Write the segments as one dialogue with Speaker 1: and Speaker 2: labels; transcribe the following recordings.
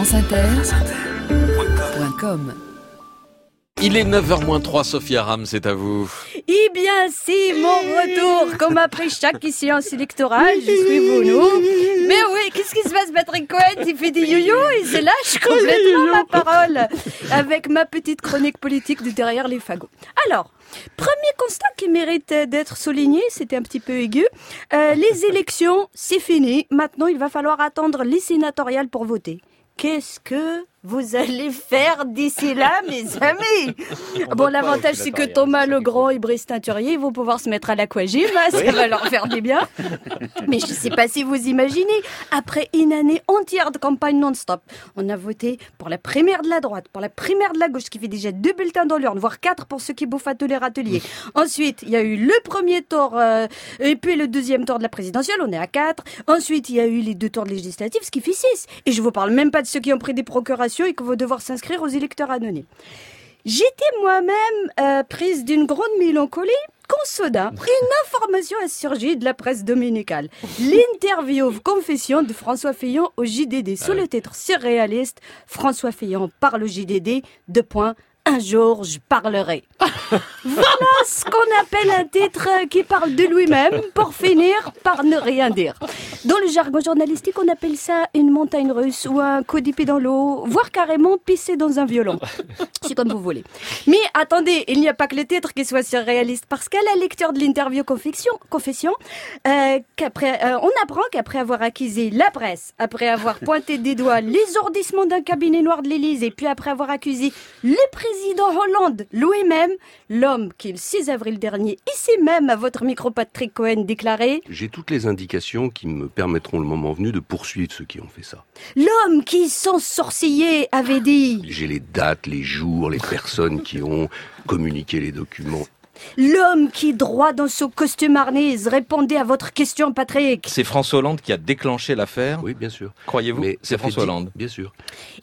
Speaker 1: franceinter.com
Speaker 2: Il est 9h-3, Sophia Ram, c'est à vous.
Speaker 3: Eh bien, c'est mon retour. Comme après chaque séance électorale, je suis venu. Mais oui, qu'est-ce qui se passe, Patrick Cohen? Il fait des yo-yo et se lâche complètement ma parole. Avec ma petite chronique politique de derrière les fagots. Alors, Premier constat qui mérite d'être souligné, c'était un petit peu aigu. Euh, les élections, c'est fini. Maintenant, il va falloir attendre les sénatoriales pour voter. Qu'est-ce que vous allez faire d'ici là, mes amis Bon, l'avantage, c'est que Thomas Legrand et Brice Teinturier vont pouvoir se mettre à l'aquagym, hein, ça va leur faire du bien. Mais je ne sais pas si vous imaginez, après une année entière de campagne non-stop, on a voté pour la primaire de la droite, pour la primaire de la gauche, qui fait déjà deux bulletins dans l'urne, voire quatre pour ceux qui bouffent à tous les râteliers. Ensuite, il y a eu le premier tour, euh, et puis le deuxième tour de la présidentielle, on est à quatre. Ensuite, il y a eu les deux tours de législatives, ce qui fait six. Et je vous parle même pas de ceux qui ont pris des procurations et qui vont devoir s'inscrire aux électeurs anonymes. J'étais moi-même euh, prise d'une grande mélancolie quand soudain, une information a surgi de la presse dominicale. L'interview confession de François Fillon au JDD sous le titre surréaliste François Fillon parle au JDD, deux points, un jour je parlerai. voilà ce qu'on appelle un titre qui parle de lui-même pour finir par ne rien dire. Dans le jargon journalistique, on appelle ça une montagne russe ou un coup d'épée dans l'eau, voire carrément pisser dans un violon. C'est comme vous voulez. Mais attendez, il n'y a pas que le titre qui soit surréaliste, parce qu'à la lecture de l'interview confession, confession euh, qu'après, euh, on apprend qu'après avoir accusé la presse, après avoir pointé des doigts les ordissements d'un cabinet noir de l'Élysée, puis après avoir accusé le président Hollande lui-même, l'homme qui le 6 avril dernier, ici même à votre micro Patrick Cohen, déclaré
Speaker 4: J'ai toutes les indications qui me permettront le moment venu de poursuivre ceux qui ont fait ça.
Speaker 3: L'homme qui, sans sourciller, avait dit
Speaker 4: J'ai les dates, les jours, les personnes qui ont communiqué les documents.
Speaker 3: L'homme qui, droit dans son costume harnais, répondait à votre question, Patrick.
Speaker 2: C'est François Hollande qui a déclenché l'affaire
Speaker 4: Oui, bien sûr.
Speaker 2: Croyez-vous
Speaker 4: Mais
Speaker 2: C'est François Hollande.
Speaker 4: Bien sûr.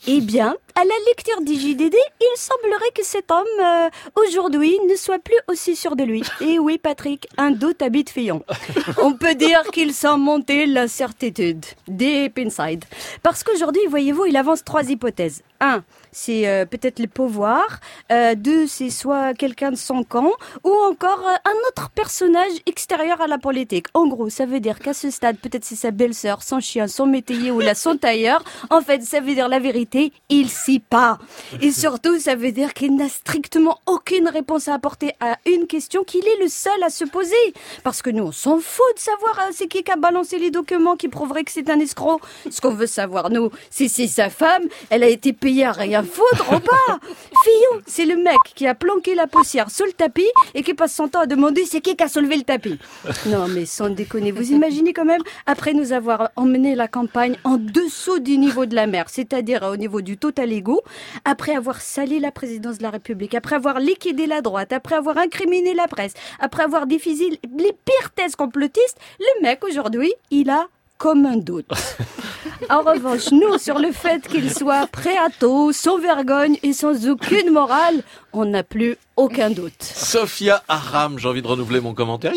Speaker 3: Eh bien, à la lecture du JDD, il semblerait que cet homme, euh, aujourd'hui, ne soit plus aussi sûr de lui. Et oui, Patrick, un doute habite Fillon. On peut dire qu'il sent monter l'incertitude. Deep inside. Parce qu'aujourd'hui, voyez-vous, il avance trois hypothèses. Un, c'est euh, peut-être le pouvoir. Euh, deux, c'est soit quelqu'un de son camp, ou encore euh, un autre personnage extérieur à la politique. En gros, ça veut dire qu'à ce stade, peut-être c'est sa belle-sœur, son chien, son métayer ou la son tailleur. En fait, ça veut dire la vérité, il s'y pas. Et surtout, ça veut dire qu'il n'a strictement aucune réponse à apporter à une question qu'il est le seul à se poser. Parce que nous, on s'en fout de savoir c'est qui qui a balancé les documents qui prouveraient que c'est un escroc. Ce qu'on veut savoir, nous, c'est si sa femme, elle a été payée à rien foutre ou pas. Fillon, c'est le mec qui a planqué la poussière sous le tapis et qui passe son temps à demander c'est qui qui a soulevé le tapis. Non, mais sans déconner, vous imaginez quand même, après nous avoir emmené la campagne en dessous du niveau de la mer, c'est-à-dire au niveau du total ego, après avoir sali la présidence de la République, après avoir liquidé la droite, après avoir incriminé la presse, après avoir diffusé les pires thèses complotistes, le mec aujourd'hui, il a comme un doute. En revanche, nous, sur le fait qu'il soit prêt à tout, sans vergogne et sans aucune morale, on n'a plus aucun doute.
Speaker 2: Sophia Aram, j'ai envie de renouveler mon commentaire.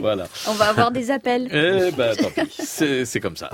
Speaker 2: Voilà.
Speaker 3: On va avoir des appels.
Speaker 2: Eh ben, tant pis. C'est comme ça.